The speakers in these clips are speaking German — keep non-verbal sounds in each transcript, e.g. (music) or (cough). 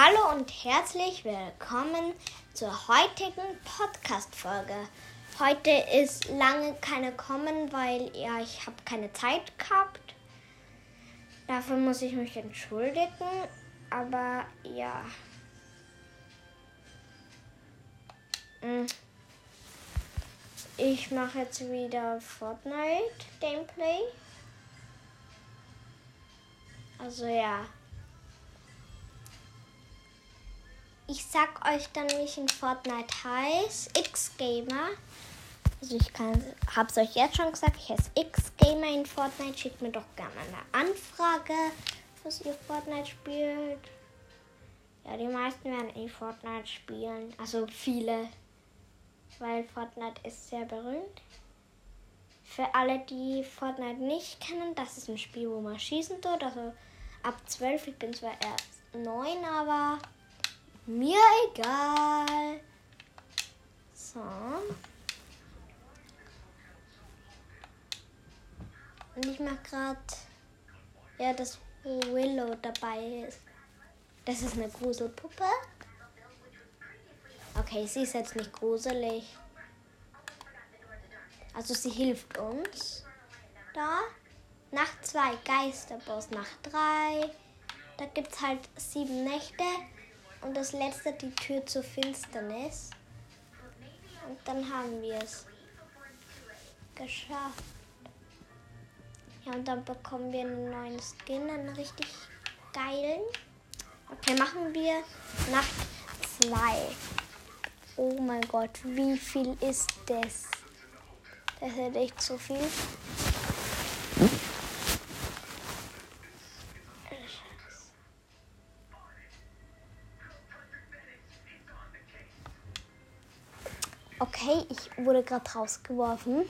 Hallo und herzlich willkommen zur heutigen Podcast-Folge. Heute ist lange keine kommen, weil ja, ich habe keine Zeit gehabt. Dafür muss ich mich entschuldigen, aber ja. Mm. Ich mache jetzt wieder Fortnite Gameplay. Also ja. Sag euch dann, wie ich in Fortnite heiße. X-Gamer. Also ich kann, hab's euch jetzt schon gesagt, ich heiße X-Gamer in Fortnite. Schickt mir doch gerne eine Anfrage, was ihr Fortnite spielt. Ja, die meisten werden eh Fortnite spielen. Also viele. Weil Fortnite ist sehr berühmt. Für alle, die Fortnite nicht kennen, das ist ein Spiel, wo man schießen tut. Also ab 12, ich bin zwar erst 9, aber mir egal. So. Und ich mach gerade, ja, dass Willow dabei ist. Das ist eine Gruselpuppe. Okay, sie ist jetzt nicht gruselig. Also sie hilft uns. Da. Nacht 2 Geisterboss. Nacht 3. Da gibt es halt sieben Nächte. Und das letzte die Tür zur Finsternis. Und dann haben wir es geschafft. Ja, und dann bekommen wir einen neuen Skin, einen richtig geilen. Okay, machen wir Nacht 2. Oh mein Gott, wie viel ist das? Das ist echt zu viel. Okay, ich wurde gerade rausgeworfen.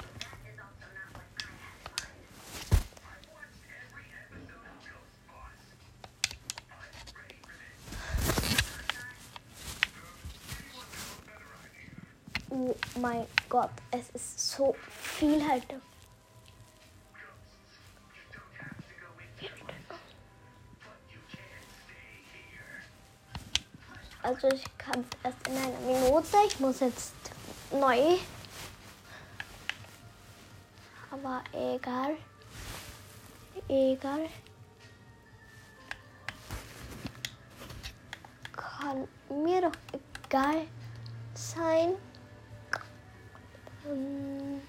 Oh mein Gott, es ist so viel halt. Also ich kann erst in einer Minute. Ich muss jetzt neu. Aber egal. Egal. Kann mir doch egal sein. Um,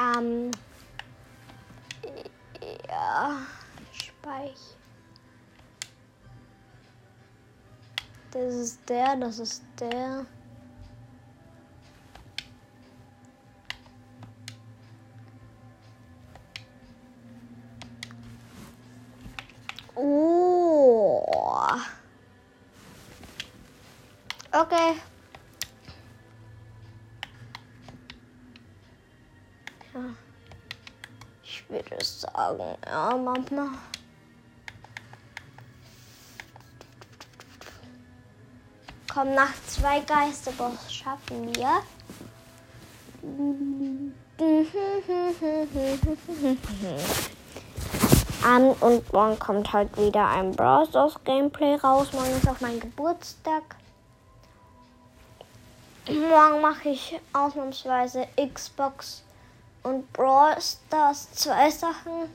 ähm, ja, Speich. Das ist der, das ist der. Oh. Okay. Sagen, ja, manchmal. Komm, nach zwei Geisterboss schaffen wir. An und morgen kommt halt wieder ein Brawl Stars Gameplay raus. Morgen ist auch mein Geburtstag. Morgen mache ich ausnahmsweise Xbox und Brawl Stars zwei Sachen.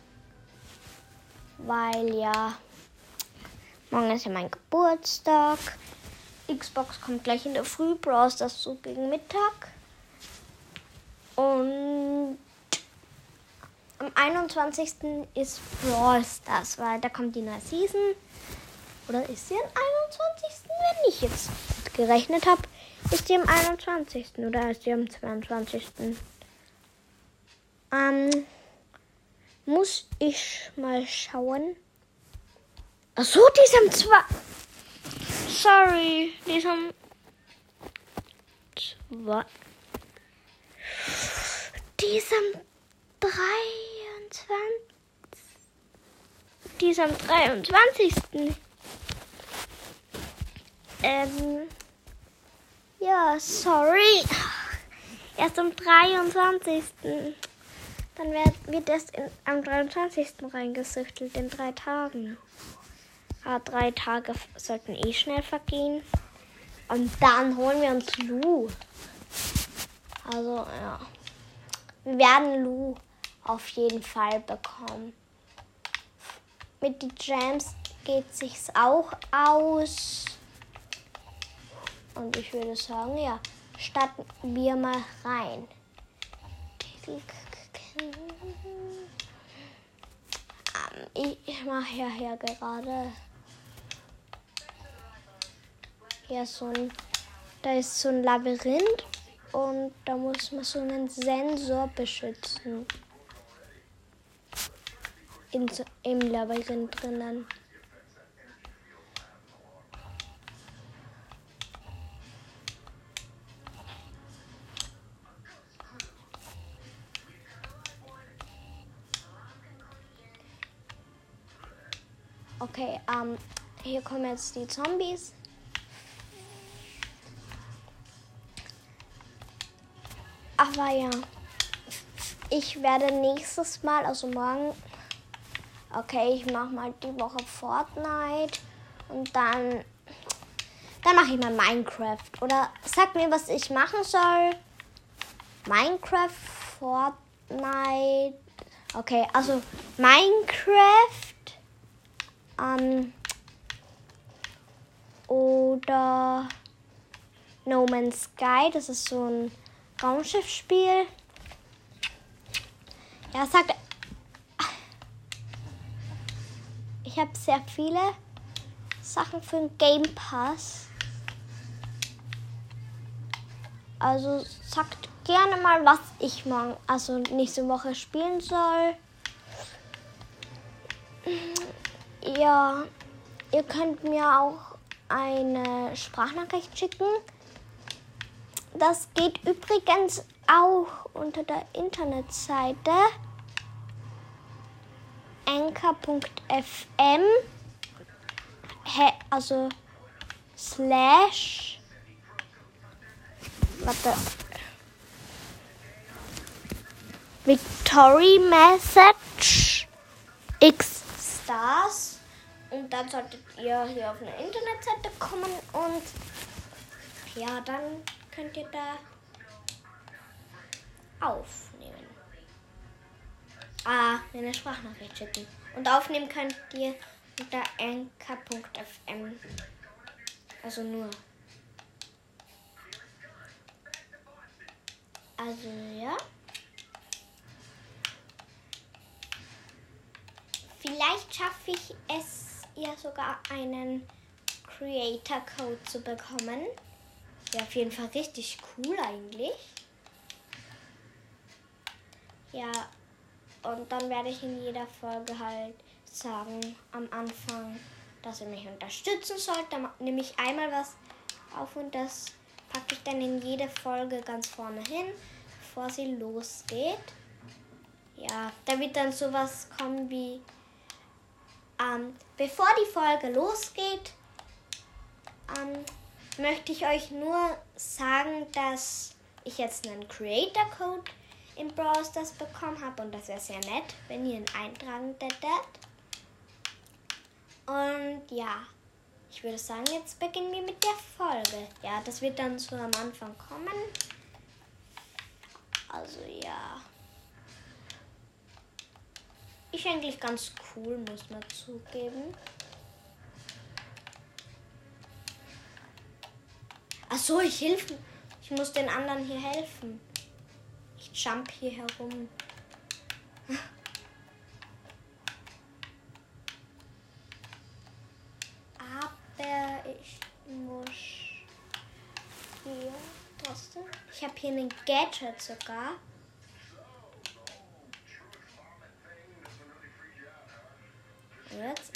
Weil ja, morgen ist ja mein Geburtstag. Xbox kommt gleich in der Früh, Brawl Stars so gegen Mittag. Und am 21. ist Brawl Stars, weil da kommt die neue Season. Oder ist sie am 21.? Wenn ich jetzt gerechnet habe, ist sie am 21. oder ist sie am 22. Ähm, muss ich mal schauen. Achso, die ist am 2. Sorry, die am 2. Die ist am 3. die ist am 23. Ähm. Ja, sorry. Erst am 23. Dann wird, erst in, am 23. reingesüchtelt, in drei Tagen. Aber drei Tage sollten eh schnell vergehen. Und dann holen wir uns Lu. Also, ja. Wir werden Lu auf jeden Fall bekommen. Mit den Jams geht sich's auch aus. Und ich würde sagen, ja, starten wir mal rein. Ähm, ich mache ja hier gerade hier so ein, da ist so ein Labyrinth und da muss man so einen Sensor beschützen. In, Im Labyrinth drinnen. Okay, ähm, hier kommen jetzt die Zombies. Aber ja, ich werde nächstes Mal, also morgen, okay, ich mache mal die Woche Fortnite und dann, dann mache ich mal Minecraft. Oder sag mir, was ich machen soll. Minecraft, Fortnite. Okay, also Minecraft ähm, oder No Man's Sky, das ist so ein Raumschiffspiel. Ja, sagt. Ich habe sehr viele Sachen für den Game Pass. Also sagt gerne mal, was ich morgen, also nächste Woche spielen soll. Ja, ihr könnt mir auch eine Sprachnachricht schicken. Das geht übrigens auch unter der Internetseite anchor.fm also slash warte Victory Message X Stars und dann solltet ihr hier auf eine Internetseite kommen und ja, dann könnt ihr da aufnehmen. Ah, eine Sprachnachricht schicken. Und aufnehmen könnt ihr unter anchor.fm. Also nur. Also ja. Vielleicht schaffe ich es ja sogar einen Creator Code zu bekommen. Ja, auf jeden Fall richtig cool eigentlich. Ja, und dann werde ich in jeder Folge halt sagen am Anfang, dass ihr mich unterstützen sollt. Dann nehme ich einmal was auf und das packe ich dann in jede Folge ganz vorne hin, bevor sie losgeht. Ja, da wird dann sowas kommen wie ähm, bevor die Folge losgeht, ähm, möchte ich euch nur sagen, dass ich jetzt einen Creator Code im Browser bekommen habe und das wäre sehr nett, wenn ihr ihn eintragen tätet. Und ja, ich würde sagen, jetzt beginnen wir mit der Folge. Ja, das wird dann so am Anfang kommen. Also ja. Ist eigentlich ganz cool, muss man zugeben. Ach so, ich helfe. Ich muss den anderen hier helfen. Ich jump hier herum. Aber ich muss hier. Ich habe hier einen Gadget sogar. Jetzt.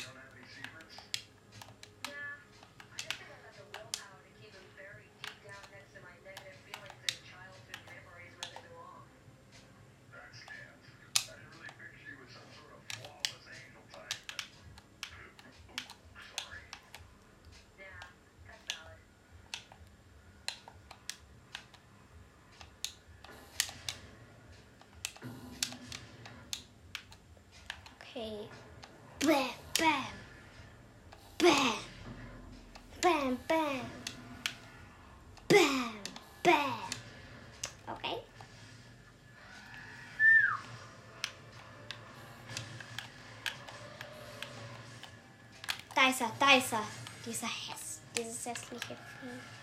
Ist er, da ist er. Dieser Häss, dieses hässliche Vieh.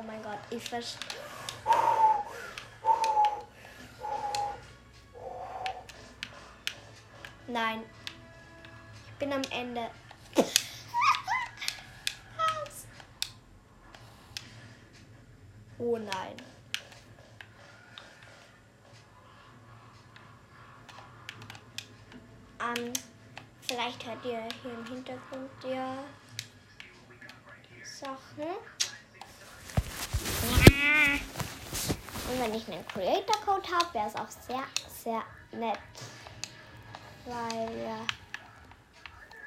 Oh mein Gott, ich verstehe. Nein. Ich bin am Ende. Oh nein. Ähm, vielleicht hört ihr hier im Hintergrund ja Sachen. Und wenn ich einen Creator Code habe, wäre es auch sehr, sehr nett. Weil, ja,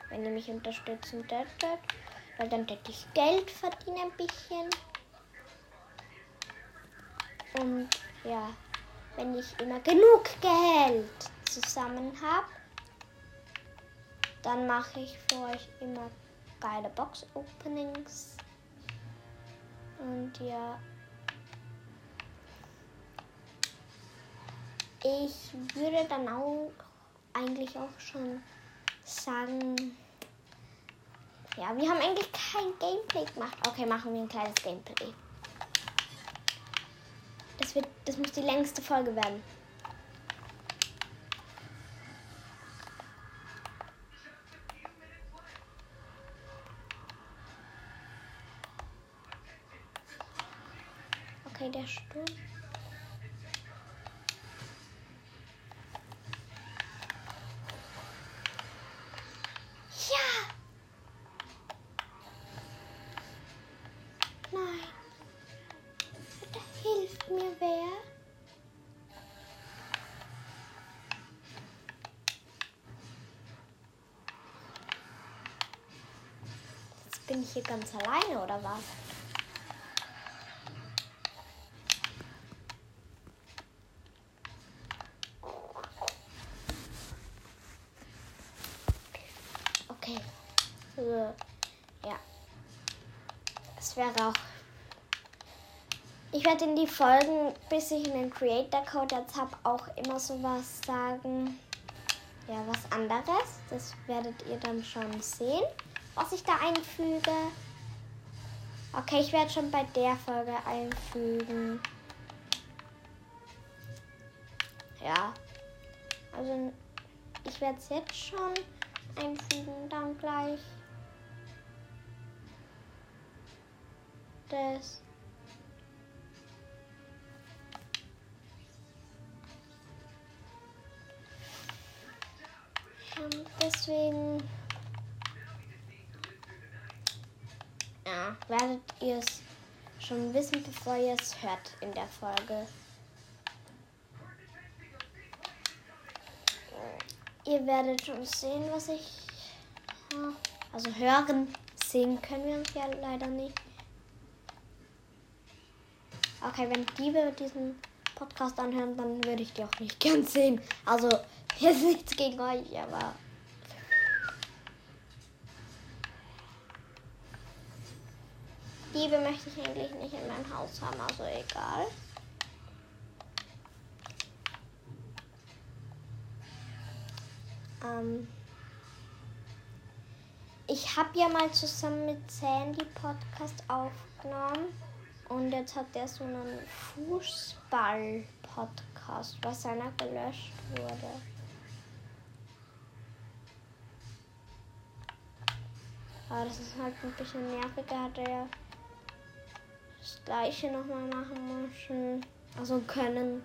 wenn ihr mich unterstützen tätet, weil dann hätte ich Geld verdienen ein bisschen. Und ja, wenn ich immer genug Geld zusammen habe, dann mache ich für euch immer geile Box-Openings. Und ja. Ich würde dann auch eigentlich auch schon sagen. Ja, wir haben eigentlich kein Gameplay gemacht. Okay, machen wir ein kleines Gameplay. Das, wird, das muss die längste Folge werden. Okay, der Sturm. Bin ich hier ganz alleine oder was? Okay. So, ja. Es wäre auch. Ich werde in die Folgen, bis ich einen Creator Code jetzt habe, auch immer sowas sagen. Ja, was anderes. Das werdet ihr dann schon sehen, was ich da einfüge. Okay, ich werde schon bei der Folge einfügen. Ja. Also, ich werde es jetzt schon einfügen, dann gleich. Das. Ähm, deswegen. Ja, werdet ihr es schon wissen, bevor ihr es hört in der Folge. Ihr werdet schon sehen, was ich. Also hören, sehen können wir uns ja leider nicht. Okay, wenn Diebe diesen Podcast anhören, dann würde ich die auch nicht gern sehen. Also, (laughs) jetzt nichts gegen euch, aber. Diebe möchte ich eigentlich nicht in mein Haus haben, also egal. Ähm, ich habe ja mal zusammen mit Sandy Podcast aufgenommen und jetzt hat der so einen Fußball-Podcast, was einer gelöscht wurde. Aber das ist halt ein bisschen nervig, da hat er ja das gleiche nochmal machen müssen. Also können.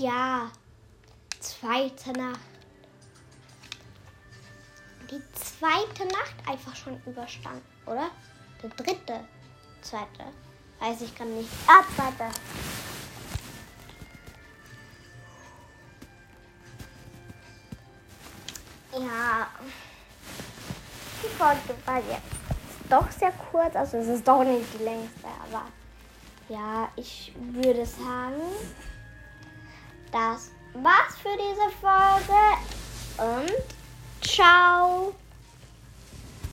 Ja, zweite Nacht. Die zweite Nacht einfach schon überstanden, oder? Der dritte, zweite. Weiß ich gar nicht. Ah, zweite. Ja. Die Folge war jetzt doch sehr kurz. Also es ist doch nicht die längste, aber ja, ich würde sagen, das war's für diese Folge und ciao.